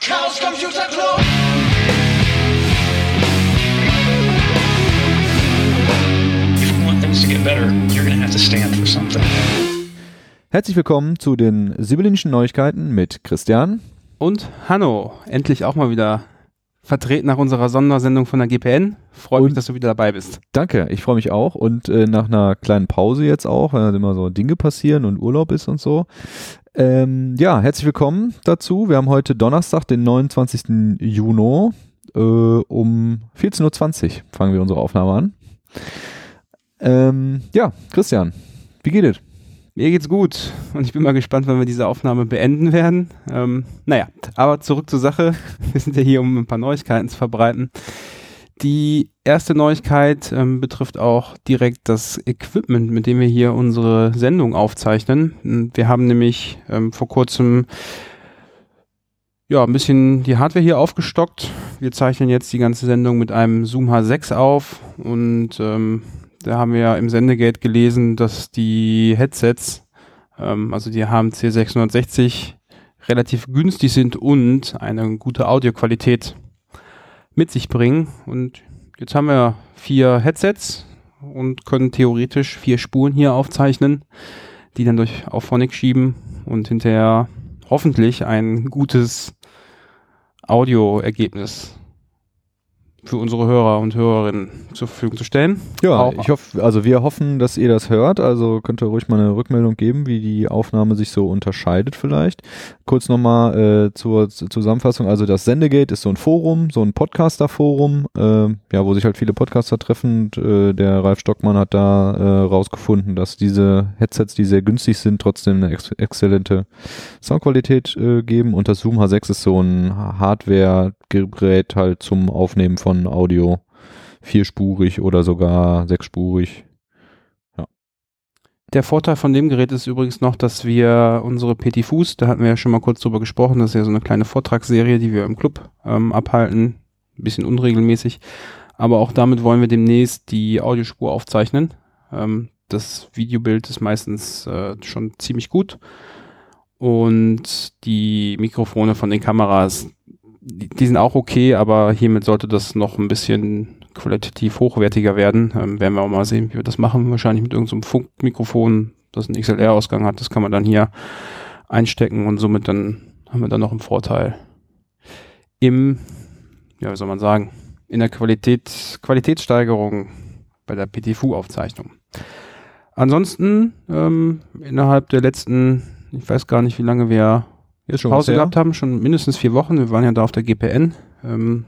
Chaos Computer Club. If you want things to get better, you're going to have to stand for something. Herzlich willkommen zu den sibyllinischen Neuigkeiten mit Christian. Und Hanno, endlich auch mal wieder vertreten nach unserer Sondersendung von der GPN. Freut mich, dass du wieder dabei bist. Danke, ich freue mich auch. Und äh, nach einer kleinen Pause jetzt auch, weil immer so Dinge passieren und Urlaub ist und so. Ähm, ja, herzlich willkommen dazu. Wir haben heute Donnerstag, den 29. Juni. Äh, um 14.20 Uhr fangen wir unsere Aufnahme an. Ähm, ja, Christian, wie geht es? Mir geht's gut und ich bin mal gespannt, wann wir diese Aufnahme beenden werden. Ähm, naja, aber zurück zur Sache. Wir sind ja hier, um ein paar Neuigkeiten zu verbreiten. Die erste Neuigkeit ähm, betrifft auch direkt das Equipment, mit dem wir hier unsere Sendung aufzeichnen. Wir haben nämlich ähm, vor kurzem ja, ein bisschen die Hardware hier aufgestockt. Wir zeichnen jetzt die ganze Sendung mit einem Zoom H6 auf und ähm, da haben wir ja im Sendegate gelesen, dass die Headsets, ähm, also die HMC 660, relativ günstig sind und eine gute Audioqualität mit sich bringen. Und jetzt haben wir vier Headsets und können theoretisch vier Spuren hier aufzeichnen, die dann durch Auphonic schieben und hinterher hoffentlich ein gutes Audioergebnis für unsere Hörer und Hörerinnen zur Verfügung zu stellen. Ja, Auch- ich hoffe, also wir hoffen, dass ihr das hört. Also könnt ihr ruhig mal eine Rückmeldung geben, wie die Aufnahme sich so unterscheidet vielleicht. Kurz nochmal äh, zur Zusammenfassung. Also das Sendegate ist so ein Forum, so ein Podcaster-Forum, äh, ja, wo sich halt viele Podcaster treffen. Und, äh, der Ralf Stockmann hat da äh, rausgefunden, dass diese Headsets, die sehr günstig sind, trotzdem eine ex exzellente Soundqualität äh, geben. Und das Zoom H6 ist so ein Hardware-Gerät halt zum Aufnehmen von Audio. Vierspurig oder sogar sechsspurig. Der Vorteil von dem Gerät ist übrigens noch, dass wir unsere Petit Fuß, da hatten wir ja schon mal kurz drüber gesprochen, das ist ja so eine kleine Vortragsserie, die wir im Club ähm, abhalten, ein bisschen unregelmäßig, aber auch damit wollen wir demnächst die Audiospur aufzeichnen. Ähm, das Videobild ist meistens äh, schon ziemlich gut. Und die Mikrofone von den Kameras, die, sind auch okay, aber hiermit sollte das noch ein bisschen qualitativ hochwertiger werden. Ähm, werden wir auch mal sehen, wie wir das machen. Wahrscheinlich mit irgendeinem Funkmikrofon, das einen XLR-Ausgang hat. Das kann man dann hier einstecken und somit dann haben wir dann noch einen Vorteil. Im, ja, wie soll man sagen, in der Qualität, Qualitätssteigerung bei der PTFU-Aufzeichnung. Ansonsten, ähm, innerhalb der letzten, ich weiß gar nicht, wie lange wir Ist schon Pause gehabt haben, schon mindestens vier Wochen. Wir waren ja da auf der GPN. Ähm,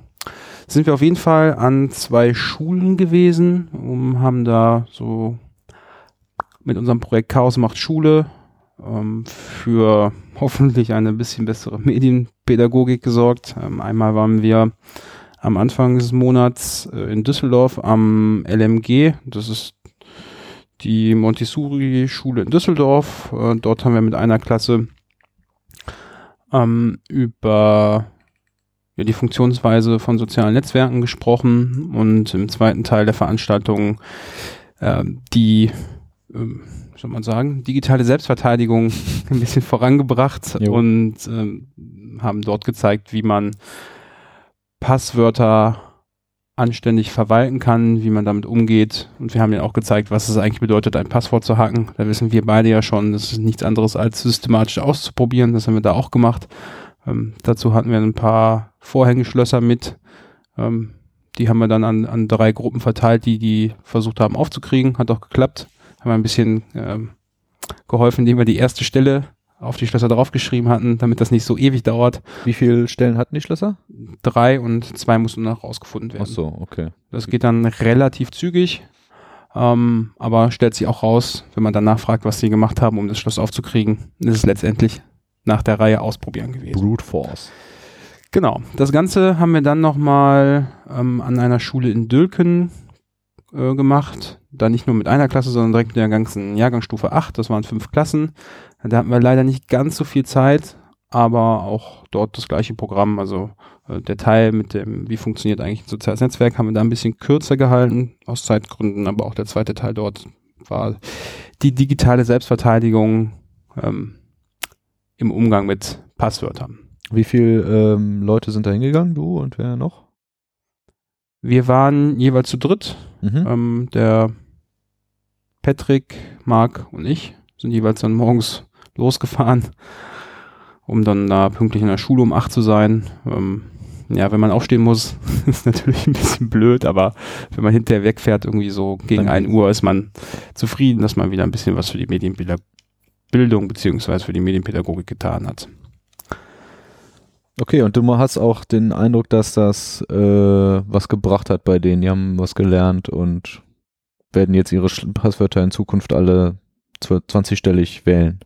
sind wir auf jeden Fall an zwei Schulen gewesen und haben da so mit unserem Projekt Chaos macht Schule ähm, für hoffentlich eine bisschen bessere Medienpädagogik gesorgt. Ähm, einmal waren wir am Anfang des Monats äh, in Düsseldorf am LMG. Das ist die Montessori-Schule in Düsseldorf. Äh, dort haben wir mit einer Klasse ähm, über ja, die Funktionsweise von sozialen Netzwerken gesprochen und im zweiten Teil der Veranstaltung ähm, die, wie soll man sagen, digitale Selbstverteidigung ein bisschen vorangebracht Jo. und ähm, haben dort gezeigt, wie man Passwörter anständig verwalten kann, wie man damit umgeht. Und wir haben ja auch gezeigt, was es eigentlich bedeutet, ein Passwort zu hacken. Da wissen wir beide ja schon, das ist nichts anderes als systematisch auszuprobieren. Das haben wir da auch gemacht. Ähm, dazu hatten wir ein paar Vorhängeschlösser mit. Ähm, die haben wir dann an, an drei Gruppen verteilt, die die versucht haben aufzukriegen. Hat auch geklappt. Haben wir ein bisschen ähm, geholfen, indem wir die erste Stelle auf die Schlösser draufgeschrieben hatten, damit das nicht so ewig dauert. Wie viele Stellen hatten die Schlösser? Drei und zwei mussten noch rausgefunden werden. Ach so, okay. Das geht dann relativ zügig, ähm, aber stellt sich auch raus, wenn man danach fragt, was sie gemacht haben, um das Schloss aufzukriegen, ist es letztendlich nach der Reihe ausprobieren gewesen. Brute Force. Genau. Das Ganze haben wir dann nochmal ähm, an einer Schule in Dülken äh, gemacht. Da nicht nur mit einer Klasse, sondern direkt mit der ganzen Jahrgangsstufe 8. Das waren fünf Klassen. Da hatten wir leider nicht ganz so viel Zeit, aber auch dort das gleiche Programm. Also äh, der Teil mit dem, wie funktioniert eigentlich ein soziales Netzwerk, haben wir da ein bisschen kürzer gehalten, aus Zeitgründen, aber auch der zweite Teil dort war die digitale Selbstverteidigung ähm, im Umgang mit Passwörtern. Wie viele ähm, Leute sind da hingegangen, du und wer noch? Wir waren jeweils zu dritt. Mhm. Ähm, der Patrick, Marc und ich sind jeweils dann morgens losgefahren, um dann da pünktlich in der Schule um acht zu sein. Ähm, ja, wenn man aufstehen muss, ist natürlich ein bisschen blöd, aber wenn man hinterher wegfährt, irgendwie so gegen 1 Uhr, ist man zufrieden, dass man wieder ein bisschen was für die Medienbildung beziehungsweise für die Medienpädagogik getan hat. Okay, und du hast auch den Eindruck, dass das äh, was gebracht hat bei denen. Die haben was gelernt und werden jetzt ihre Passwörter in Zukunft alle 20-stellig wählen.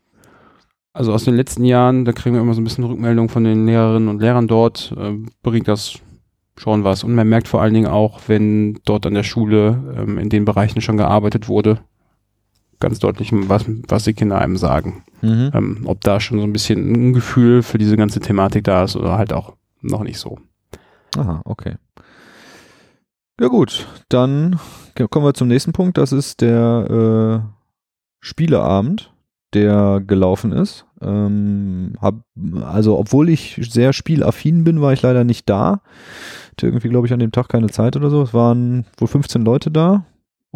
Also aus den letzten Jahren, da kriegen wir immer so ein bisschen Rückmeldung von den Lehrerinnen und Lehrern dort, äh, bringt das schon was. Und man merkt vor allen Dingen auch, wenn dort an der Schule ähm, in den Bereichen schon gearbeitet wurde, ganz deutlich, was, was die Kinder einem sagen. Mhm. Ähm, ob da schon so ein bisschen ein Gefühl für diese ganze Thematik da ist oder halt auch noch nicht so. Aha, okay. Ja gut, dann kommen wir zum nächsten Punkt. Das ist der äh, Spieleabend, der gelaufen ist. Ähm, hab, also obwohl ich sehr spielaffin bin, war ich leider nicht da. Hatte irgendwie, glaube ich, an dem Tag keine Zeit oder so. Es waren wohl 15 Leute da.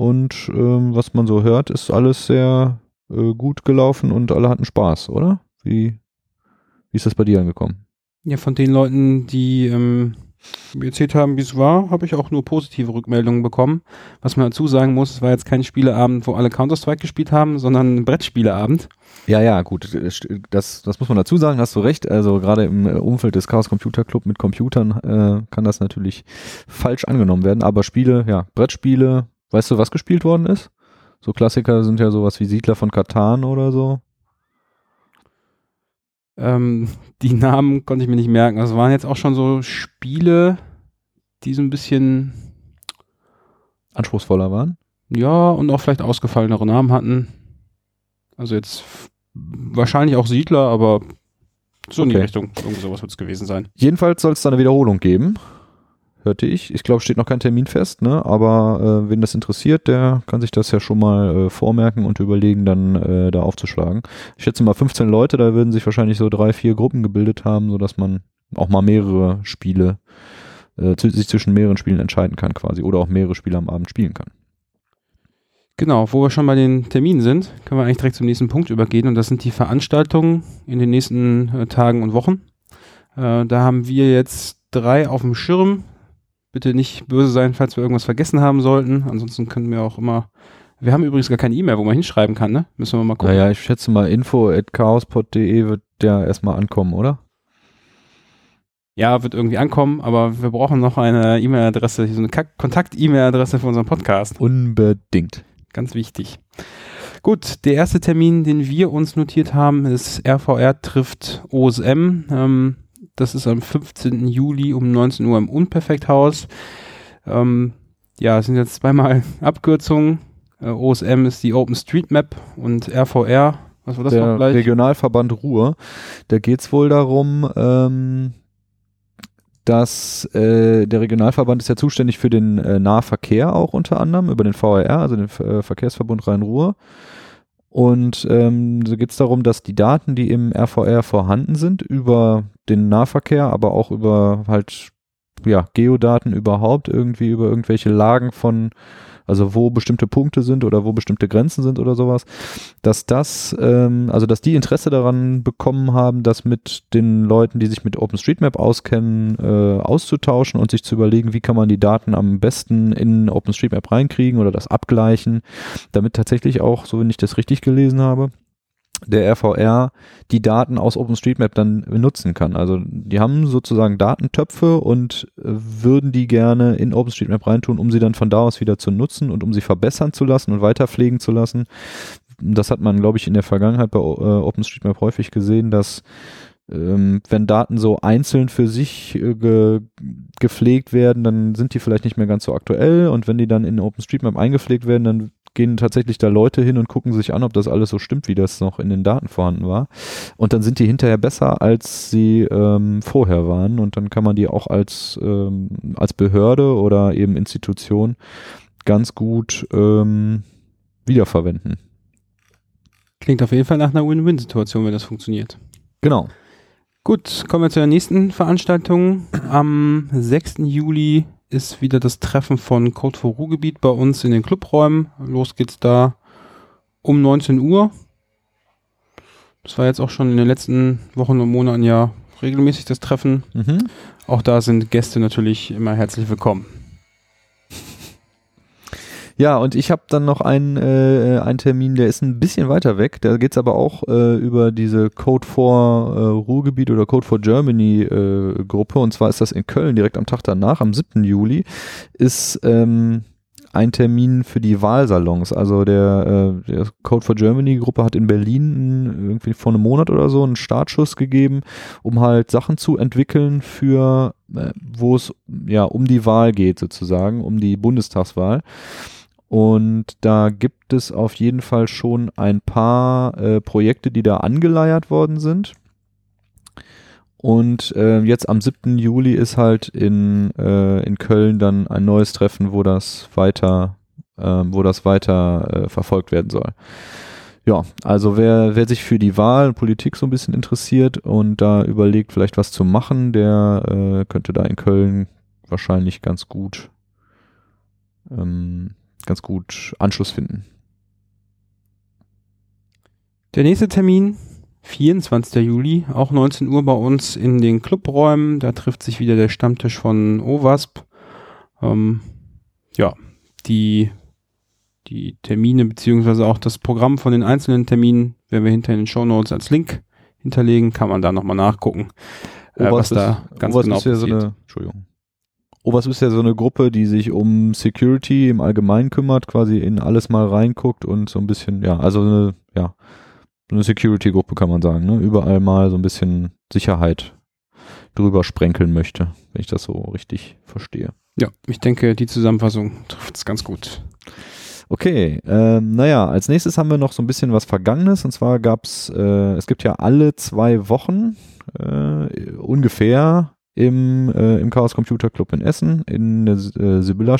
Und ähm, was man so hört, ist alles sehr äh, gut gelaufen und alle hatten Spaß, oder? Wie, wie ist das bei dir angekommen? Ja, von den Leuten, die ähm, mir erzählt haben, wie es war, habe ich auch nur positive Rückmeldungen bekommen. Was man dazu sagen muss, es war jetzt kein Spieleabend, wo alle Counter-Strike gespielt haben, sondern ein Brettspieleabend. Ja, ja, gut. Das, das muss man dazu sagen, hast du recht. Also gerade im äh, Umfeld des Chaos Computer Club mit Computern äh, kann das natürlich falsch angenommen werden. Aber Spiele, ja, Brettspiele, weißt du, was gespielt worden ist? So Klassiker sind ja sowas wie Siedler von Katan oder so. Ähm, die Namen konnte ich mir nicht merken. Das waren jetzt auch schon so Spiele, die so ein bisschen, Anspruchsvoller waren. ja, und auch vielleicht ausgefallenere Namen hatten. Also jetzt wahrscheinlich auch Siedler, aber so in die Okay. Richtung. Irgendwie sowas wird es gewesen sein. Jedenfalls soll es da eine Wiederholung geben. Hörte ich. Ich glaube, steht noch kein Termin fest, ne? Aber äh, wen das interessiert, der kann sich das ja schon mal äh, vormerken und überlegen, dann äh, da aufzuschlagen. Ich schätze mal 15 Leute, da würden sich wahrscheinlich so drei, vier Gruppen gebildet haben, sodass man auch mal mehrere Spiele, äh, sich zwischen mehreren Spielen entscheiden kann quasi oder auch mehrere Spiele am Abend spielen kann. Genau, wo wir schon bei den Terminen sind, können wir eigentlich direkt zum nächsten Punkt übergehen und das sind die Veranstaltungen in den nächsten äh, Tagen und Wochen. Äh, da haben wir jetzt drei auf dem Schirm. Bitte nicht böse sein, falls wir irgendwas vergessen haben sollten. Ansonsten können wir auch immer. Wir haben übrigens gar keine E-Mail, wo man hinschreiben kann, ne? Müssen wir mal gucken. Naja, ich schätze mal, info at chaospod.de wird ja erstmal ankommen, oder? Ja, wird irgendwie ankommen, aber wir brauchen noch eine E-Mail-Adresse, so eine Kontakt-E-Mail-Adresse für unseren Podcast. Unbedingt. Ganz wichtig. Gut, der erste Termin, den wir uns notiert haben, ist RVR trifft OSM. Ähm, das ist am 15. Juli um 19 Uhr im Unperfekthaus. Ähm, ja, es sind jetzt zweimal Abkürzungen. Äh, OSM ist die OpenStreetMap und RVR, was war das noch der gleich? Regionalverband Ruhr. Da geht es wohl darum, ähm, dass äh, der Regionalverband ist ja zuständig für den äh, Nahverkehr auch unter anderem, über den VRR, also den äh, Verkehrsverbund Rhein-Ruhr. Und ähm, so geht es darum, dass die Daten, die im RVR vorhanden sind, über den Nahverkehr, aber auch über halt ja, Geodaten überhaupt, irgendwie über irgendwelche Lagen von, also wo bestimmte Punkte sind oder wo bestimmte Grenzen sind oder sowas, dass das, ähm, also dass die Interesse daran bekommen haben, das mit den Leuten, die sich mit OpenStreetMap auskennen, äh, auszutauschen und sich zu überlegen, wie kann man die Daten am besten in OpenStreetMap reinkriegen oder das abgleichen, damit tatsächlich auch, so wenn ich das richtig gelesen habe, der RVR die Daten aus OpenStreetMap dann nutzen kann. Also die haben sozusagen Datentöpfe und äh, würden die gerne in OpenStreetMap reintun, um sie dann von da aus wieder zu nutzen und um sie verbessern zu lassen und weiter pflegen zu lassen. Das hat man, glaube ich, in der Vergangenheit bei äh, OpenStreetMap häufig gesehen, dass ähm, wenn Daten so einzeln für sich äh, ge gepflegt werden, dann sind die vielleicht nicht mehr ganz so aktuell und wenn die dann in OpenStreetMap eingepflegt werden, dann gehen tatsächlich da Leute hin und gucken sich an, ob das alles so stimmt, wie das noch in den Daten vorhanden war. Und dann sind die hinterher besser, als sie ähm, vorher waren. Und dann kann man die auch als, ähm, als Behörde oder eben Institution ganz gut ähm, wiederverwenden. Klingt auf jeden Fall nach einer Win-Win-Situation, wenn das funktioniert. Genau. Gut, kommen wir zur nächsten Veranstaltung. Am 6. Juli ist wieder das Treffen von Code for Ruhrgebiet bei uns in den Clubräumen. Los geht's da um 19 Uhr. Das war jetzt auch schon in den letzten Wochen und Monaten ja regelmäßig das Treffen. Mhm. Auch da sind Gäste natürlich immer herzlich willkommen. Ja, und ich habe dann noch einen, äh, einen Termin, der ist ein bisschen weiter weg. Da geht's aber auch äh, über diese Code for äh, Ruhrgebiet oder Code for Germany äh, Gruppe. Und zwar ist das in Köln direkt am Tag danach, am 7. Juli, ist ähm, ein Termin für die Wahlsalons. Also der, äh, der Code for Germany Gruppe hat in Berlin irgendwie vor einem Monat oder so einen Startschuss gegeben, um halt Sachen zu entwickeln für, äh, wo es ja um die Wahl geht sozusagen, um die Bundestagswahl. Und da gibt es auf jeden Fall schon ein paar äh, Projekte, die da angeleiert worden sind. Und äh, jetzt am 7. Juli ist halt in, äh, in Köln dann ein neues Treffen, wo das weiter, äh, wo das weiter äh, verfolgt werden soll. Ja, also wer, wer sich für die Wahl und Politik so ein bisschen interessiert und da überlegt, vielleicht was zu machen, der äh, könnte da in Köln wahrscheinlich ganz gut ähm, ganz gut Anschluss finden. Der nächste Termin, 24. Juli, auch 19 Uhr bei uns in den Clubräumen. Da trifft sich wieder der Stammtisch von OWASP. Ähm, ja, die, die Termine beziehungsweise auch das Programm von den einzelnen Terminen werden wir hinter in den Show Notes als Link hinterlegen. Kann man da nochmal nachgucken, äh, was da ganz Oberst genau ist ja so passiert. eine, Entschuldigung. Oberst ist ja so eine Gruppe, die sich um Security im Allgemeinen kümmert, quasi in alles mal reinguckt und so ein bisschen, ja, also eine, ja, eine Security-Gruppe kann man sagen, ne? Überall mal so ein bisschen Sicherheit drüber sprenkeln möchte, wenn ich das so richtig verstehe. ja, ich denke, die Zusammenfassung trifft es ganz gut. Okay, ähm, naja, als nächstes haben wir noch so ein bisschen was Vergangenes und zwar gab's, äh, es gibt ja alle zwei Wochen äh, ungefähr im, äh, im Chaos Computer Club in Essen in der äh, Sibylla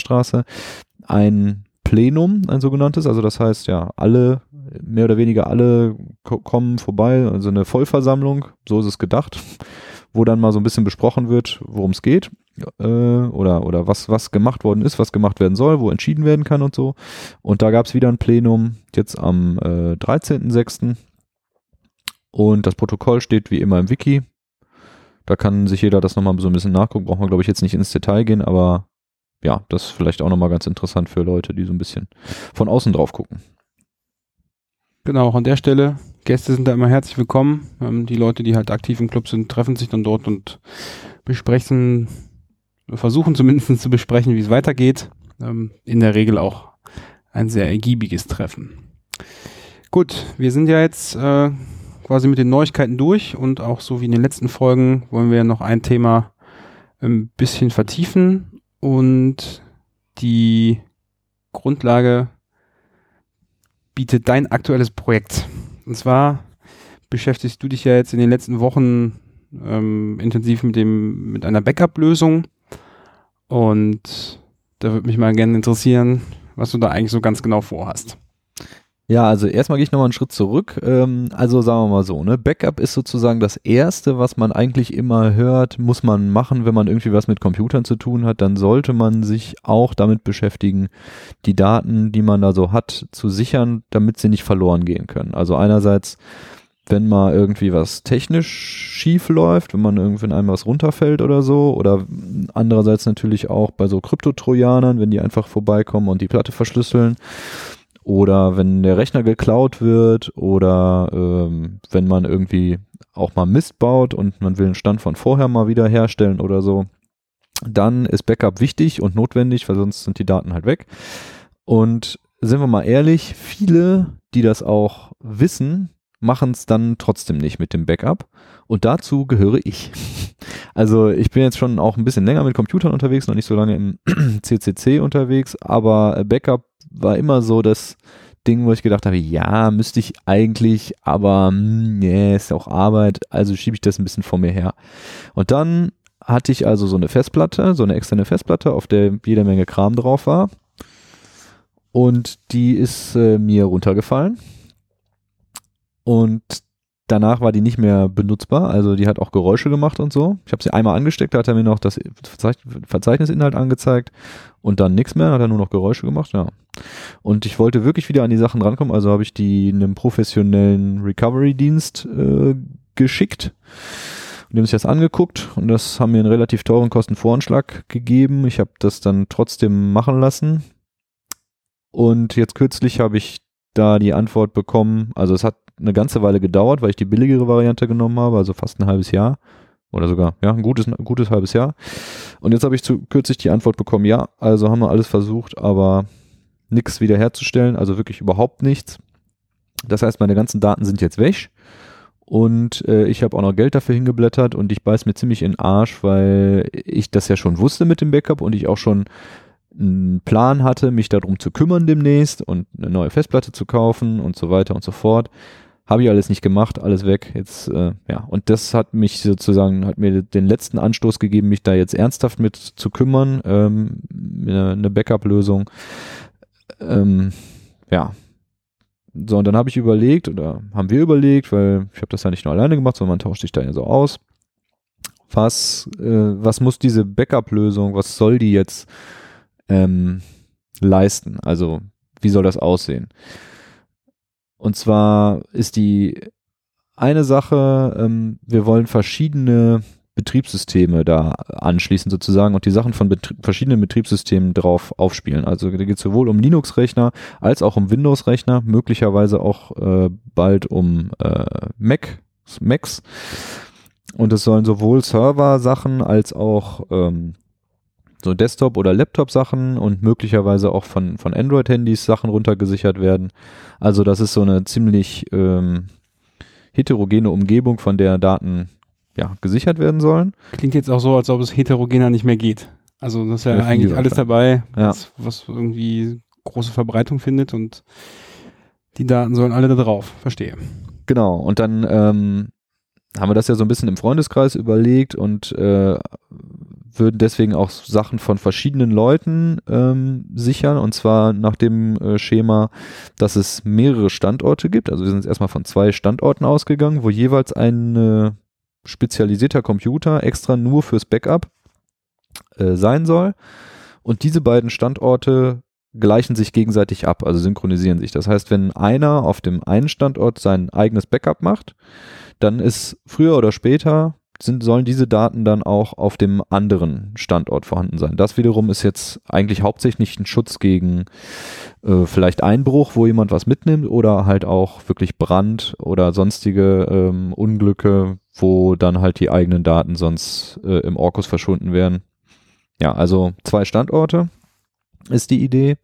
ein Plenum, ein sogenanntes, also das heißt ja, alle, mehr oder weniger alle ko kommen vorbei, also eine Vollversammlung, so ist es gedacht, wo dann mal so ein bisschen besprochen wird, worum es geht äh, oder, oder was, was gemacht worden ist, was gemacht werden soll, wo entschieden werden kann und so. Und da gab es wieder ein Plenum, jetzt am äh, 13.06. Und das Protokoll steht wie immer im Wiki. Da kann sich jeder das nochmal so ein bisschen nachgucken. Braucht man, glaube ich, jetzt nicht ins Detail gehen, aber ja, das ist vielleicht auch nochmal ganz interessant für Leute, die so ein bisschen von außen drauf gucken. Genau, auch an der Stelle, Gäste sind da immer herzlich willkommen. Ähm, die Leute, die halt aktiv im Club sind, treffen sich dann dort und besprechen, versuchen zumindest zu besprechen, wie es weitergeht. Ähm, in der Regel auch ein sehr ergiebiges Treffen. Gut, wir sind ja jetzt äh, quasi mit den Neuigkeiten durch und auch so wie in den letzten Folgen wollen wir noch ein Thema ein bisschen vertiefen und die Grundlage bietet dein aktuelles Projekt. Und zwar beschäftigst du dich ja jetzt in den letzten Wochen ähm, intensiv mit dem mit einer Backup-Lösung und da würde mich mal gerne interessieren, was du da eigentlich so ganz genau vorhast. Ja, also erstmal gehe ich nochmal einen Schritt zurück. Ähm, also sagen wir mal so, ne? Backup ist sozusagen das Erste, was man eigentlich immer hört, muss man machen, wenn man irgendwie was mit Computern zu tun hat. Dann sollte man sich auch damit beschäftigen, die Daten, die man da so hat, zu sichern, damit sie nicht verloren gehen können. Also einerseits, wenn mal irgendwie was technisch schief läuft, wenn man irgendwie in einem was runterfällt oder so, oder andererseits natürlich auch bei so Kryptotrojanern, wenn die einfach vorbeikommen und die Platte verschlüsseln oder wenn der Rechner geklaut wird oder ähm, wenn man irgendwie auch mal Mist baut und man will einen Stand von vorher mal wieder herstellen oder so, dann ist Backup wichtig und notwendig, weil sonst sind die Daten halt weg. Und sind wir mal ehrlich, viele, die das auch wissen, machen es dann trotzdem nicht mit dem Backup. Und dazu gehöre ich. Also ich bin jetzt schon auch ein bisschen länger mit Computern unterwegs, noch nicht so lange im CCC unterwegs, aber Backup war immer so das Ding, wo ich gedacht habe, ja, müsste ich eigentlich, aber nee, ist auch Arbeit, also schiebe ich das ein bisschen vor mir her. Und dann hatte ich also so eine Festplatte, so eine externe Festplatte, auf der jede Menge Kram drauf war. Und die ist äh, mir runtergefallen. Und danach war die nicht mehr benutzbar, also die hat auch Geräusche gemacht und so. Ich habe sie einmal angesteckt, da hat er mir noch das Verzeichnisinhalt angezeigt und dann nichts mehr, hat er nur noch Geräusche gemacht, ja. Und ich wollte wirklich wieder an die Sachen rankommen, also habe ich die einem professionellen Recovery-Dienst äh, geschickt. Und die haben sich das angeguckt und das haben mir einen relativ teuren Kostenvoranschlag gegeben. Ich habe das dann trotzdem machen lassen. Und jetzt kürzlich habe ich da die Antwort bekommen, also es hat eine ganze Weile gedauert, weil ich die billigere Variante genommen habe, also fast ein halbes Jahr oder sogar, ja, ein gutes, ein gutes halbes Jahr. Und jetzt habe ich zu kürzlich die Antwort bekommen, ja, also haben wir alles versucht, aber nichts wiederherzustellen, also wirklich überhaupt nichts. Das heißt, meine ganzen Daten sind jetzt weg und äh, ich habe auch noch Geld dafür hingeblättert und ich beiß mir ziemlich in den Arsch, weil ich das ja schon wusste mit dem Backup und ich auch schon einen Plan hatte, mich darum zu kümmern demnächst und eine neue Festplatte zu kaufen und so weiter und so fort. Habe ich alles nicht gemacht, alles weg. Jetzt, äh, ja, und das hat mich sozusagen, hat mir den letzten Anstoß gegeben, mich da jetzt ernsthaft mit zu kümmern, ähm, eine, eine Backup-Lösung. Ähm, ja. So, und dann habe ich überlegt, oder haben wir überlegt, weil ich habe das ja nicht nur alleine gemacht, sondern man tauscht sich da ja so aus. Was, äh, was muss diese Backup-Lösung, was soll die jetzt ähm, leisten? Also, wie soll das aussehen? Und zwar ist die eine Sache, ähm, wir wollen verschiedene Betriebssysteme da anschließen sozusagen und die Sachen von Betrie verschiedenen Betriebssystemen drauf aufspielen. Also da geht es sowohl um Linux-Rechner als auch um Windows-Rechner, möglicherweise auch äh, bald um äh, Mac, Macs. Und es sollen sowohl Server-Sachen als auch ähm, so Desktop- oder Laptop-Sachen und möglicherweise auch von, von Android-Handys Sachen runtergesichert werden. Also das ist so eine ziemlich ähm, heterogene Umgebung, von der Daten ja, gesichert werden sollen. Klingt jetzt auch so, als ob es heterogener nicht mehr geht. Also das ist ja, ja eigentlich alles dabei, ja. was, was irgendwie große Verbreitung findet und die Daten sollen alle da drauf. Verstehe. Genau, und dann ähm, haben wir das ja so ein bisschen im Freundeskreis überlegt und äh, würden deswegen auch Sachen von verschiedenen Leuten ähm, sichern und zwar nach dem äh, Schema, dass es mehrere Standorte gibt. Also wir sind jetzt erstmal von zwei Standorten ausgegangen, wo jeweils ein äh, spezialisierter Computer extra nur fürs Backup äh, sein soll. Und diese beiden Standorte gleichen sich gegenseitig ab, also synchronisieren sich. Das heißt, wenn einer auf dem einen Standort sein eigenes Backup macht, dann ist früher oder später sind, sollen diese Daten dann auch auf dem anderen Standort vorhanden sein. Das wiederum ist jetzt eigentlich hauptsächlich ein Schutz gegen äh, vielleicht Einbruch, wo jemand was mitnimmt oder halt auch wirklich Brand oder sonstige ähm, Unglücke, wo dann halt die eigenen Daten sonst äh, im Orkus verschwunden werden. Ja, also zwei Standorte ist die Idee.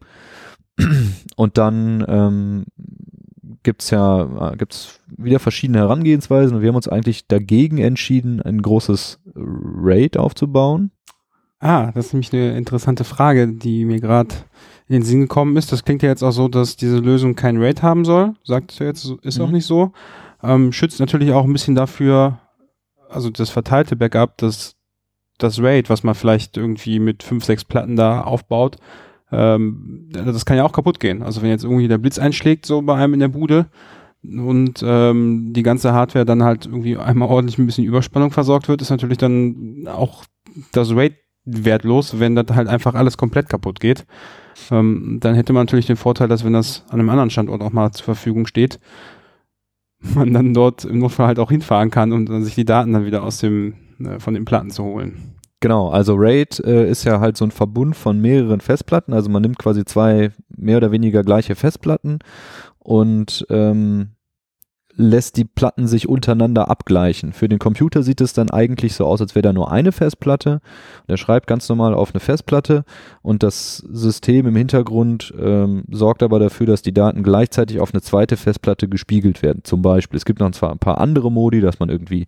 Und dann ähm, gibt es ja gibt's wieder verschiedene Herangehensweisen und wir haben uns eigentlich dagegen entschieden, ein großes RAID aufzubauen. Ah, das ist nämlich eine interessante Frage, die mir gerade in den Sinn gekommen ist. Das klingt ja jetzt auch so, dass diese Lösung kein RAID haben soll. Sagt ihr jetzt, ist mhm. auch nicht so. Ähm, schützt natürlich auch ein bisschen dafür, also das verteilte Backup, dass das RAID, was man vielleicht irgendwie mit fünf, sechs Platten da aufbaut, ähm, das kann ja auch kaputt gehen. Also wenn jetzt irgendwie der Blitz einschlägt, so bei einem in der Bude und ähm, die ganze Hardware dann halt irgendwie einmal ordentlich ein bisschen Überspannung versorgt wird, ist natürlich dann auch das RAID wertlos, wenn das halt einfach alles komplett kaputt geht. Ähm, dann hätte man natürlich den Vorteil, dass wenn das an einem anderen Standort auch mal zur Verfügung steht, man dann dort im Notfall halt auch hinfahren kann, um dann sich die Daten dann wieder aus dem, äh, von den Platten zu holen. Genau, also RAID äh, ist ja halt so ein Verbund von mehreren Festplatten. Also man nimmt quasi zwei mehr oder weniger gleiche Festplatten und ähm, lässt die Platten sich untereinander abgleichen. Für den Computer sieht es dann eigentlich so aus, als wäre da nur eine Festplatte. Der schreibt ganz normal auf eine Festplatte und das System im Hintergrund ähm, sorgt aber dafür, dass die Daten gleichzeitig auf eine zweite Festplatte gespiegelt werden. Zum Beispiel, es gibt noch zwar ein paar andere Modi, dass man irgendwie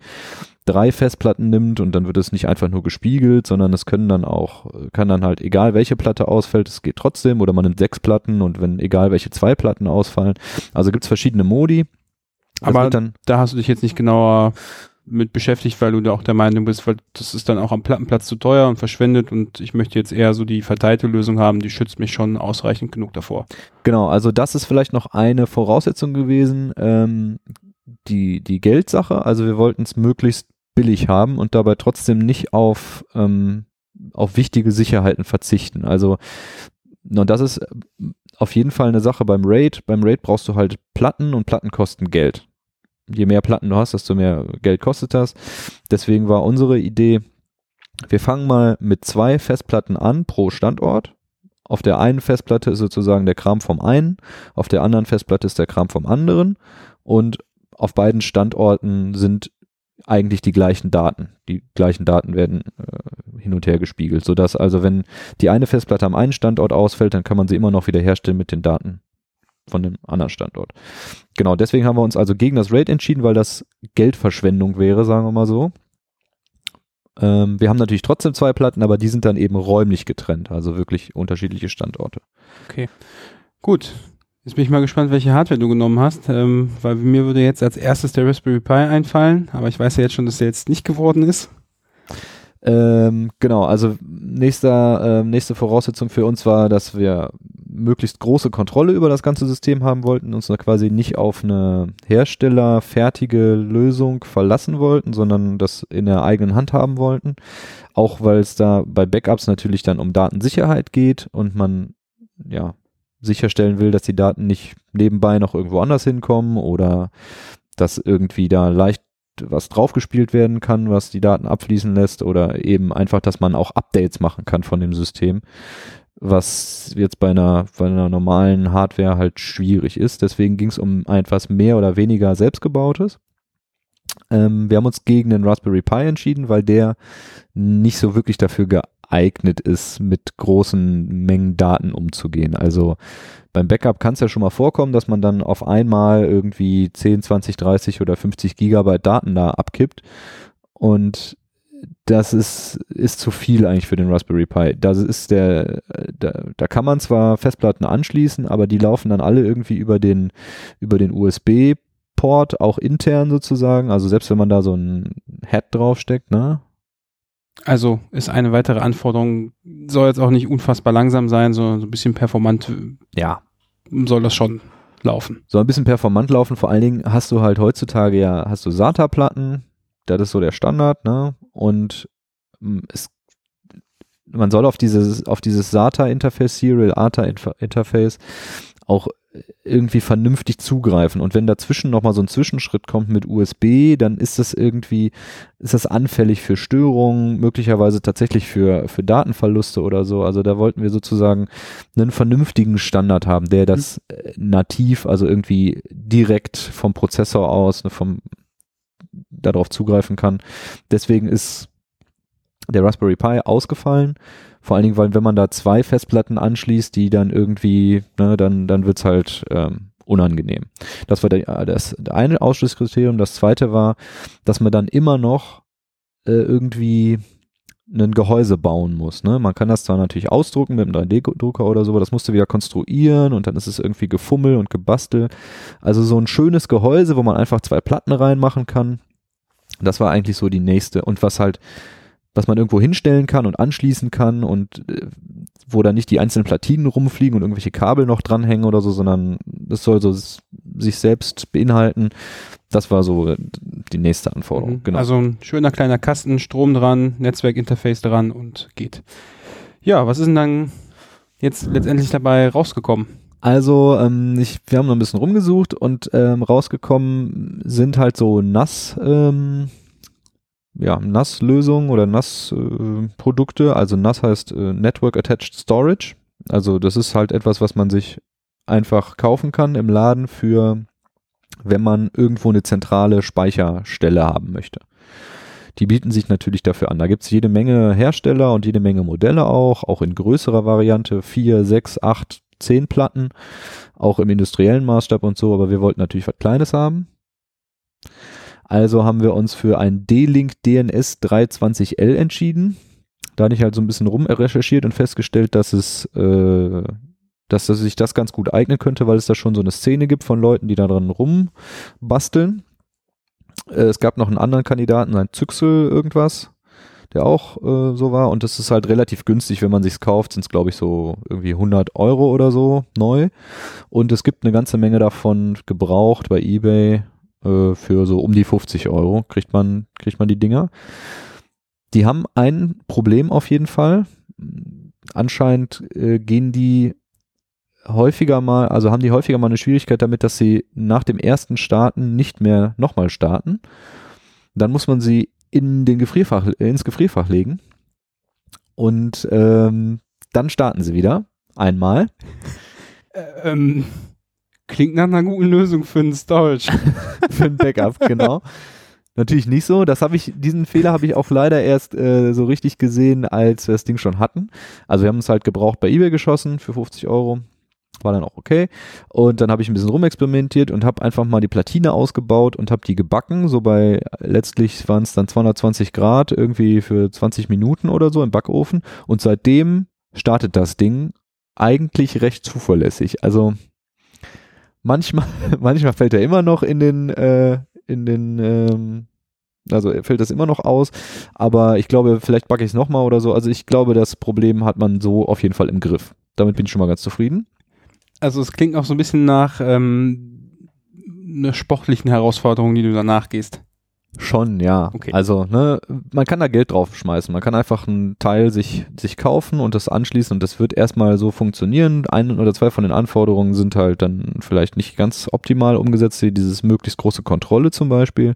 drei Festplatten nimmt und dann wird es nicht einfach nur gespiegelt, sondern es können dann auch, kann dann halt, egal welche Platte ausfällt, es geht trotzdem oder man nimmt sechs Platten und wenn egal welche zwei Platten ausfallen. Also gibt es verschiedene Modi. Das Aber dann, da hast du dich jetzt nicht genauer mit beschäftigt, weil du da auch der Meinung bist, weil das ist dann auch am Plattenplatz zu teuer und verschwendet und ich möchte jetzt eher so die verteilte Lösung haben, die schützt mich schon ausreichend genug davor. Genau, also das ist vielleicht noch eine Voraussetzung gewesen. Ähm, die, die Geldsache. Also wir wollten es möglichst billig haben und dabei trotzdem nicht auf, ähm, auf wichtige Sicherheiten verzichten. Also, und das ist auf jeden Fall eine Sache beim Raid. Beim Raid brauchst du halt Platten und Platten kosten Geld. Je mehr Platten du hast, desto mehr Geld kostet das. Deswegen war unsere Idee, wir fangen mal mit zwei Festplatten an pro Standort. Auf der einen Festplatte ist sozusagen der Kram vom einen, auf der anderen Festplatte ist der Kram vom anderen und auf beiden Standorten sind eigentlich die gleichen Daten. Die gleichen Daten werden äh, hin und her gespiegelt, sodass also wenn die eine Festplatte am einen Standort ausfällt, dann kann man sie immer noch wiederherstellen mit den Daten von dem anderen Standort. Genau, deswegen haben wir uns also gegen das RAID entschieden, weil das Geldverschwendung wäre, sagen wir mal so. Ähm, wir haben natürlich trotzdem zwei Platten, aber die sind dann eben räumlich getrennt, also wirklich unterschiedliche Standorte. Okay. Gut. Jetzt bin ich mal gespannt, welche Hardware du genommen hast, ähm, weil mir würde jetzt als erstes der Raspberry Pi einfallen, aber ich weiß ja jetzt schon, dass der jetzt nicht geworden ist. Ähm, genau, also nächster, äh, nächste Voraussetzung für uns war, dass wir möglichst große Kontrolle über das ganze System haben wollten, uns quasi nicht auf eine herstellerfertige Lösung verlassen wollten, sondern das in der eigenen Hand haben wollten. Auch weil es da bei Backups natürlich dann um Datensicherheit geht und man ja sicherstellen will, dass die Daten nicht nebenbei noch irgendwo anders hinkommen oder dass irgendwie da leicht was draufgespielt werden kann, was die Daten abfließen lässt oder eben einfach, dass man auch Updates machen kann von dem System was jetzt bei einer, bei einer normalen Hardware halt schwierig ist. Deswegen ging es um etwas mehr oder weniger selbstgebautes. Ähm, wir haben uns gegen den Raspberry Pi entschieden, weil der nicht so wirklich dafür geeignet ist, mit großen Mengen Daten umzugehen. Also beim Backup kann es ja schon mal vorkommen, dass man dann auf einmal irgendwie 10, 20, 30 oder 50 Gigabyte Daten da abkippt. Und das ist, ist zu viel eigentlich für den Raspberry Pi. Das ist der, da, da kann man zwar Festplatten anschließen, aber die laufen dann alle irgendwie über den, über den USB-Port, auch intern sozusagen. Also selbst wenn man da so ein Head draufsteckt, ne? Also ist eine weitere Anforderung, soll jetzt auch nicht unfassbar langsam sein, sondern so ein bisschen performant. Ja. Soll das schon laufen. So ein bisschen performant laufen. Vor allen Dingen hast du halt heutzutage ja, hast du SATA-Platten, das ist so der Standard, ne? Und mm, es, man soll auf dieses, auf dieses SATA-Interface, Serial ATA-Interface auch irgendwie vernünftig zugreifen. Und wenn dazwischen nochmal so ein Zwischenschritt kommt mit USB, dann ist das irgendwie, ist das anfällig für Störungen, möglicherweise tatsächlich für, für Datenverluste oder so. Also da wollten wir sozusagen einen vernünftigen Standard haben, der das mhm. nativ, also irgendwie direkt vom Prozessor aus, ne, vom darauf zugreifen kann. Deswegen ist der Raspberry Pi ausgefallen. Vor allen Dingen, weil wenn man da zwei Festplatten anschließt, die dann irgendwie, ne, dann, dann wird's halt ähm, unangenehm. Das war der, das eine Ausschlusskriterium. Das zweite war, dass man dann immer noch äh, irgendwie ein Gehäuse bauen muss. Ne? Man kann das zwar natürlich ausdrucken mit einem 3D-Drucker oder so, aber das musst du wieder konstruieren und dann ist es irgendwie gefummel und gebastelt. Also so ein schönes Gehäuse, wo man einfach zwei Platten reinmachen kann. Das war eigentlich so die nächste. Und was halt, was man irgendwo hinstellen kann und anschließen kann und äh, wo da nicht die einzelnen Platinen rumfliegen und irgendwelche Kabel noch dranhängen oder so, sondern das soll so sich selbst beinhalten. Das war so die nächste Anforderung. Mhm. Genau. Also ein schöner kleiner Kasten, Strom dran, Netzwerkinterface dran und geht. Ja, was ist denn dann jetzt letztendlich dabei rausgekommen? Also, ähm, ich, wir haben noch ein bisschen rumgesucht und ähm, rausgekommen sind halt so nass, ähm, ja, NAS-Lösungen oder NAS-Produkte. Also NAS heißt äh, Network Attached Storage. Also das ist halt etwas, was man sich einfach kaufen kann im Laden für, wenn man irgendwo eine zentrale Speicherstelle haben möchte. Die bieten sich natürlich dafür an. Da gibt es jede Menge Hersteller und jede Menge Modelle auch, auch in größerer Variante, vier, sechs, acht, zehn Platten, auch im industriellen Maßstab und so, aber wir wollten natürlich was Kleines haben. Also haben wir uns für ein D-Link DNS 320L entschieden. Da hatte ich halt so ein bisschen rumrecherchiert und festgestellt, dass es, äh, dass, dass sich das ganz gut eignen könnte, weil es da schon so eine Szene gibt von Leuten, die da dran rumbasteln. Äh, es gab noch einen anderen Kandidaten, ein Zyxel irgendwas der auch äh, so war. Und das ist halt relativ günstig, wenn man sich's kauft, sind es glaube ich so irgendwie 100 Euro oder so neu. Und es gibt eine ganze Menge davon gebraucht bei eBay Äh, für so um die 50 Euro kriegt man, kriegt man die Dinger. Die haben ein Problem auf jeden Fall. Anscheinend äh, gehen die häufiger mal, also haben die häufiger mal eine Schwierigkeit damit, dass sie nach dem ersten Starten nicht mehr nochmal starten. Dann muss man sie in den Gefrierfach, ins Gefrierfach legen. Und ähm, dann starten sie wieder. Einmal. Ähm, klingt nach einer guten Lösung für einen Storage. für ein Backup, genau. Natürlich nicht so. Das habe ich, diesen Fehler habe ich auch leider erst äh, so richtig gesehen, als wir das Ding schon hatten. Also wir haben es halt gebraucht bei eBay geschossen für 50 Euro. War dann auch okay. Und dann habe ich ein bisschen rumexperimentiert und habe einfach mal die Platine ausgebaut und habe die gebacken. So bei letztlich waren es dann 220 Grad irgendwie für 20 Minuten oder so im Backofen. Und seitdem startet das Ding eigentlich recht zuverlässig. Also manchmal, manchmal fällt er immer noch in den, äh, in den, ähm, also fällt das immer noch aus, aber ich glaube, vielleicht backe ich es nochmal oder so. Also ich glaube, das Problem hat man so auf jeden Fall im Griff. Damit bin ich schon mal ganz zufrieden. Also es klingt auch so ein bisschen nach ähm, einer sportlichen Herausforderung, die du danach gehst. Schon, ja. Okay. Also, ne, man kann da Geld drauf schmeißen. Man kann einfach einen Teil sich, sich kaufen und das anschließen und das wird erstmal so funktionieren. Ein oder zwei von den Anforderungen sind halt dann vielleicht nicht ganz optimal umgesetzt, wie dieses möglichst große Kontrolle zum Beispiel.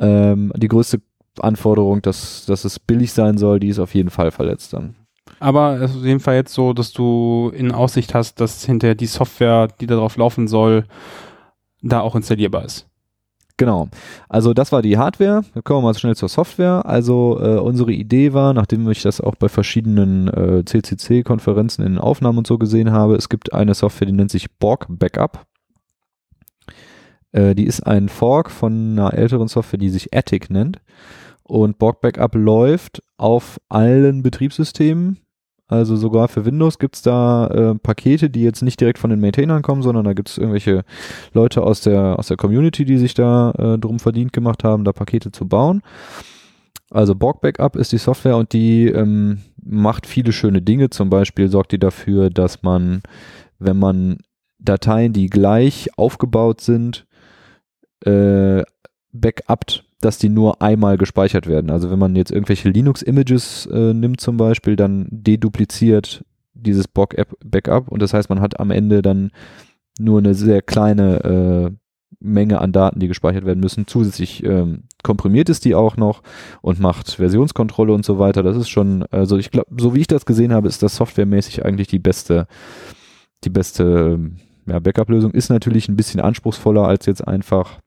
Ähm, die größte Anforderung, dass, dass es billig sein soll, die ist auf jeden Fall verletzt dann. Aber es ist auf jeden Fall jetzt so, dass du in Aussicht hast, dass hinterher die Software, die darauf laufen soll, da auch installierbar ist. Genau. Also das war die Hardware. Dann kommen wir mal schnell zur Software. Also äh, unsere Idee war, nachdem ich das auch bei verschiedenen äh, CCC-Konferenzen in Aufnahmen und so gesehen habe, es gibt eine Software, die nennt sich Borg Backup. Äh, die ist ein Fork von einer älteren Software, die sich Attic nennt. Und Borg Backup läuft auf allen Betriebssystemen, also sogar für Windows gibt's da äh, Pakete, die jetzt nicht direkt von den Maintainern kommen, sondern da gibt's irgendwelche Leute aus der, aus der Community, die sich da äh, drum verdient gemacht haben, da Pakete zu bauen. Also Borg Backup ist die Software und die ähm, macht viele schöne Dinge. Zum Beispiel sorgt die dafür, dass man, wenn man Dateien, die gleich aufgebaut sind, äh, backupt, dass die nur einmal gespeichert werden. Also wenn man jetzt irgendwelche Linux-Images äh, nimmt zum Beispiel, dann dedupliziert dieses Backup und das heißt, man hat am Ende dann nur eine sehr kleine äh, Menge an Daten, die gespeichert werden müssen. Zusätzlich ähm, komprimiert es die auch noch und macht Versionskontrolle und so weiter. Das ist schon, also ich glaube, so wie ich das gesehen habe, ist das softwaremäßig eigentlich die beste, die beste ähm, ja, Backup-Lösung. Ist natürlich ein bisschen anspruchsvoller als jetzt einfach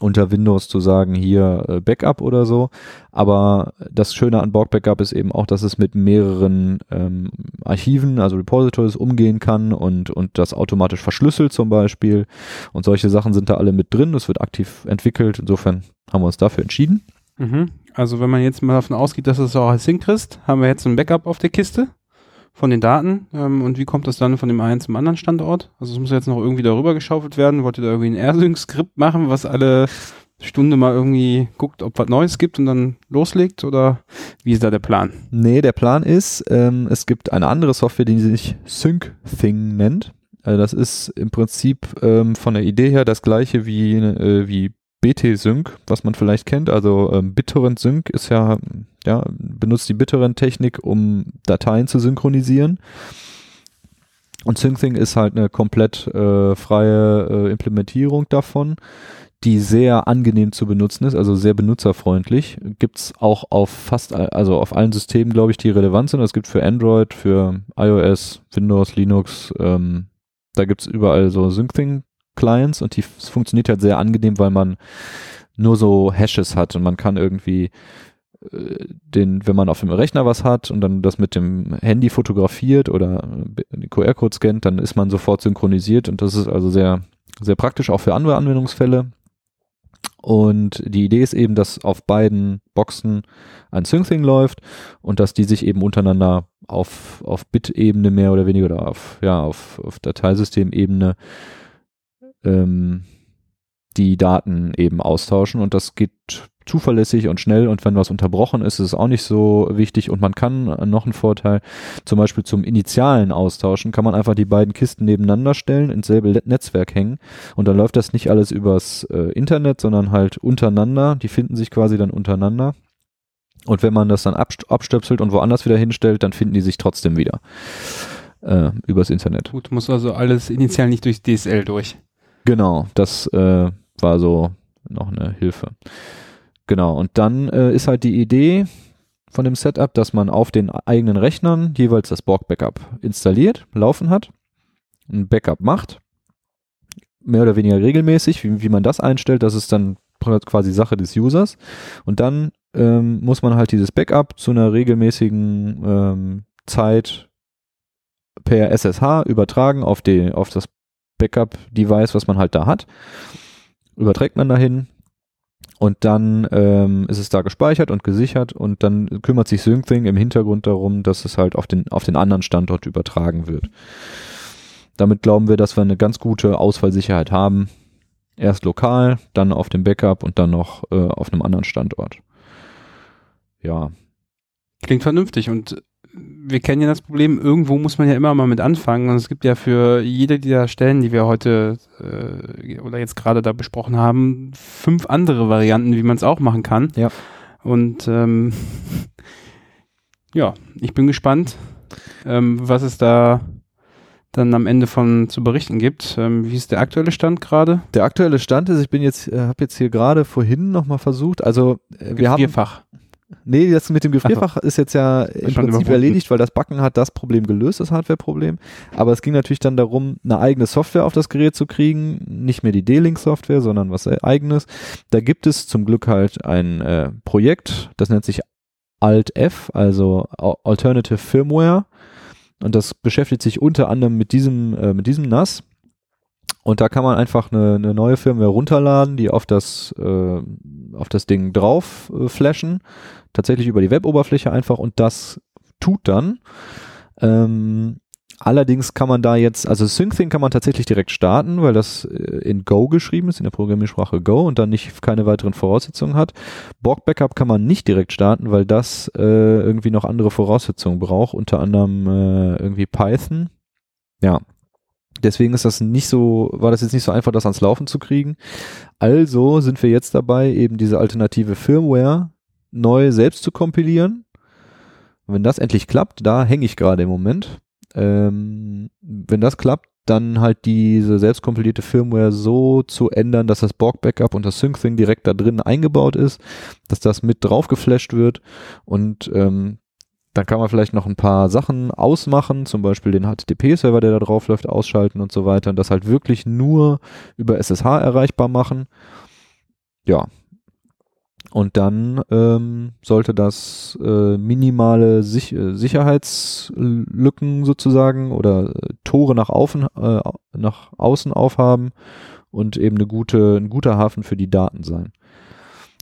unter Windows zu sagen, hier äh, Backup oder so. Aber das Schöne an Borg Backup ist eben auch, dass es mit mehreren ähm, Archiven, also Repositories umgehen kann und, und das automatisch verschlüsselt zum Beispiel. Und solche Sachen sind da alle mit drin. Es wird aktiv entwickelt. Insofern haben wir uns dafür entschieden. Mhm. Also wenn man jetzt mal davon ausgeht, dass es auch als hinkriegst, haben wir jetzt ein Backup auf der Kiste von den Daten ähm, und wie kommt das dann von dem einen zum anderen Standort? Also es muss jetzt noch irgendwie darüber geschaufelt werden. Wollt ihr da irgendwie ein AirSync-Skript machen, was alle Stunde mal irgendwie guckt, ob was Neues gibt und dann loslegt oder wie ist da der Plan? Nee, der Plan ist, ähm, es gibt eine andere Software, die sich SyncThing nennt. Also das ist im Prinzip ähm, von der Idee her das gleiche wie, äh, wie BT-Sync, was man vielleicht kennt. Also ähm, BitTorrent Sync ist ja, ja, benutzt die BitTorrent-Technik, um Dateien zu synchronisieren. Und SyncThing ist halt eine komplett äh, freie äh, Implementierung davon, die sehr angenehm zu benutzen ist, also sehr benutzerfreundlich. Gibt es auch auf fast, also auf allen Systemen, glaube ich, die relevant sind. Es gibt für Android, für iOS, Windows, Linux, ähm, da gibt es überall so SyncThing Clients und die funktioniert halt sehr angenehm, weil man nur so Hashes hat und man kann irgendwie äh, den, wenn man auf dem Rechner was hat und dann das mit dem Handy fotografiert oder den QR-Code scannt, dann ist man sofort synchronisiert und das ist also sehr, sehr praktisch auch für andere Anwendungsfälle. Und die Idee ist eben, dass auf beiden Boxen ein SyncThing läuft und dass die sich eben untereinander auf, auf Bit-Ebene mehr oder weniger oder auf, ja, auf, auf Dateisystemebene ähm, die Daten eben austauschen und das geht zuverlässig und schnell und wenn was unterbrochen ist, ist es auch nicht so wichtig und man kann noch einen Vorteil, zum Beispiel zum initialen Austauschen, kann man einfach die beiden Kisten nebeneinander stellen, ins selbe Netzwerk hängen und dann läuft das nicht alles übers äh, Internet, sondern halt untereinander, die finden sich quasi dann untereinander und wenn man das dann abst abstöpselt und woanders wieder hinstellt, dann finden die sich trotzdem wieder äh, übers Internet. Gut, muss also alles initial nicht durch DSL durch. Genau, das äh, war so noch eine Hilfe. Genau, und dann äh, ist halt die Idee von dem Setup, dass man auf den eigenen Rechnern jeweils das Borg-Backup installiert, laufen hat, ein Backup macht, mehr oder weniger regelmäßig, wie, wie man das einstellt, das ist dann quasi Sache des Users. Und dann ähm, muss man halt dieses Backup zu einer regelmäßigen ähm, Zeit per SSH übertragen auf, die, auf das Backup-Device, was man halt da hat. Überträgt man dahin und dann ähm, ist es da gespeichert und gesichert und dann kümmert sich SyncThing im Hintergrund darum, dass es halt auf den, auf den anderen Standort übertragen wird. Damit glauben wir, dass wir eine ganz gute Ausfallsicherheit haben. Erst lokal, dann auf dem Backup und dann noch äh, auf einem anderen Standort. Ja, Klingt vernünftig und wir kennen ja das Problem, irgendwo muss man ja immer mal mit anfangen und es gibt ja für jede dieser Stellen, die wir heute äh, oder jetzt gerade da besprochen haben, fünf andere Varianten, wie man es auch machen kann. Ja. Und ähm, ja, ich bin gespannt, ähm, was es da dann am Ende von zu berichten gibt. Ähm, wie ist der aktuelle Stand gerade? der aktuelle Stand ist, ich bin jetzt, äh, habe jetzt hier gerade vorhin nochmal versucht, also äh, wir haben Vierfach. Nee, das mit dem Gefrierfach ist jetzt ja im Prinzip erledigt, weil das Backen hat das Problem gelöst, das Hardware-Problem. Aber es ging natürlich dann darum, eine eigene Software auf das Gerät zu kriegen. Nicht mehr die D-Link-Software, sondern was eigenes. Da gibt es zum Glück halt ein äh, Projekt, das nennt sich Alt-F, also Al- Alternative Firmware. Und das beschäftigt sich unter anderem mit diesem, äh, mit diesem NAS. Und da kann man einfach eine, eine neue Firmware runterladen, die auf das, äh, auf das Ding drauf äh, flashen. Tatsächlich über die Web-Oberfläche einfach und das tut dann. Ähm, allerdings kann man da jetzt, also SyncThing kann man tatsächlich direkt starten, weil das äh, in Go geschrieben ist, in der Programmiersprache Go und dann nicht keine weiteren Voraussetzungen hat. Borg Backup kann man nicht direkt starten, weil das äh, irgendwie noch andere Voraussetzungen braucht, unter anderem äh, irgendwie Python. Ja, Deswegen ist das nicht so, war das jetzt nicht so einfach, das ans Laufen zu kriegen. Also sind wir jetzt dabei, eben diese alternative Firmware neu selbst zu kompilieren. Und wenn das endlich klappt, da hänge ich gerade im Moment. Ähm, wenn das klappt, dann halt diese selbstkompilierte Firmware so zu ändern, dass das Borg Backup und das SyncThing direkt da drin eingebaut ist, dass das mit drauf geflasht wird und ähm, dann kann man vielleicht noch ein paar Sachen ausmachen, zum Beispiel den HTTP-Server, der da drauf läuft, ausschalten und so weiter und das halt wirklich nur über SSH erreichbar machen. Ja. Und dann ähm, sollte das äh, minimale Sich äh, Sicherheitslücken sozusagen oder äh, Tore nach, außen, äh, nach außen aufhaben und eben eine gute, ein guter Hafen für die Daten sein.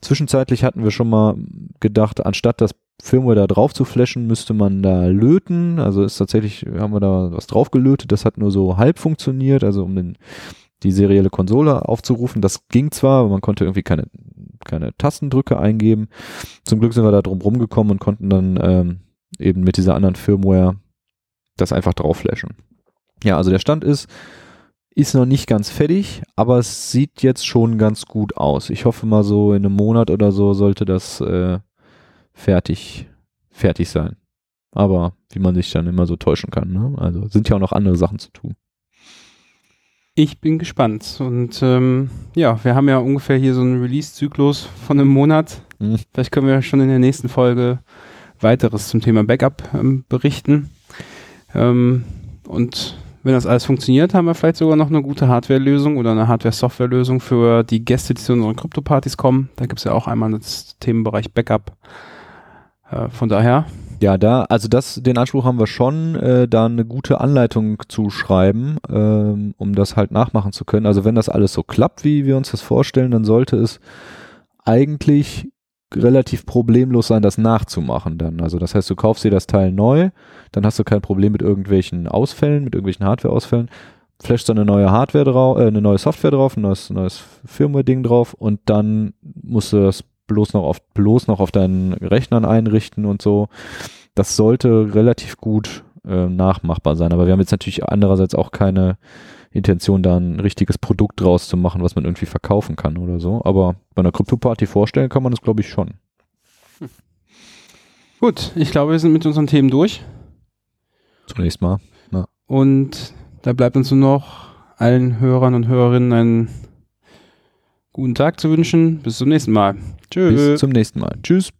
Zwischenzeitlich hatten wir schon mal gedacht, anstatt das Firmware da drauf zu flashen, müsste man da löten. Also ist tatsächlich, haben wir da was drauf gelötet, das hat nur so halb funktioniert, also um den, die serielle Konsole aufzurufen. Das ging zwar, aber man konnte irgendwie keine, keine Tastendrücke eingeben. Zum Glück sind wir da drum rumgekommen und konnten dann ähm, eben mit dieser anderen Firmware das einfach drauf flashen. Ja, also der Stand ist, ist noch nicht ganz fertig, aber es sieht jetzt schon ganz gut aus. Ich hoffe mal so in einem Monat oder so sollte das äh, fertig, fertig sein. Aber wie man sich dann immer so täuschen kann, ne? Also sind ja auch noch andere Sachen zu tun. Ich bin gespannt. Und ähm, ja, wir haben ja ungefähr hier so einen Release-Zyklus von einem Monat. Mhm. Vielleicht können wir schon in der nächsten Folge weiteres zum Thema Backup ähm, berichten. Ähm, und wenn das alles funktioniert, haben wir vielleicht sogar noch eine gute Hardware-Lösung oder eine Hardware-Software-Lösung für die Gäste, die zu unseren Krypto-Partys kommen. Da gibt es ja auch einmal das Themenbereich Backup. Äh, von daher, Ja, da, also das, den Anspruch haben wir schon, äh, da eine gute Anleitung zu schreiben, ähm, um das halt nachmachen zu können. Also wenn das alles so klappt, wie wir uns das vorstellen, dann sollte es eigentlich relativ problemlos sein, das nachzumachen dann. Also das heißt, du kaufst dir das Teil neu, dann hast du kein Problem mit irgendwelchen Ausfällen, mit irgendwelchen Hardware-Ausfällen. flasht dann eine neue Hardware drauf, äh, eine neue Software drauf, ein neues, neues Firmware-Ding drauf und dann musst du das bloß noch auf, bloß noch auf deinen Rechnern einrichten und so. Das sollte relativ gut äh, nachmachbar sein. Aber wir haben jetzt natürlich andererseits auch keine Intention, da ein richtiges Produkt draus zu machen, was man irgendwie verkaufen kann oder so. Aber bei einer Krypto-Party vorstellen kann man das, glaube ich, schon. Gut, ich glaube, wir sind mit unseren Themen durch. Zunächst mal. Und da bleibt uns nur noch allen Hörern und Hörerinnen einen guten Tag zu wünschen. Bis zum nächsten Mal. Tschüss. Bis zum nächsten Mal. Tschüss.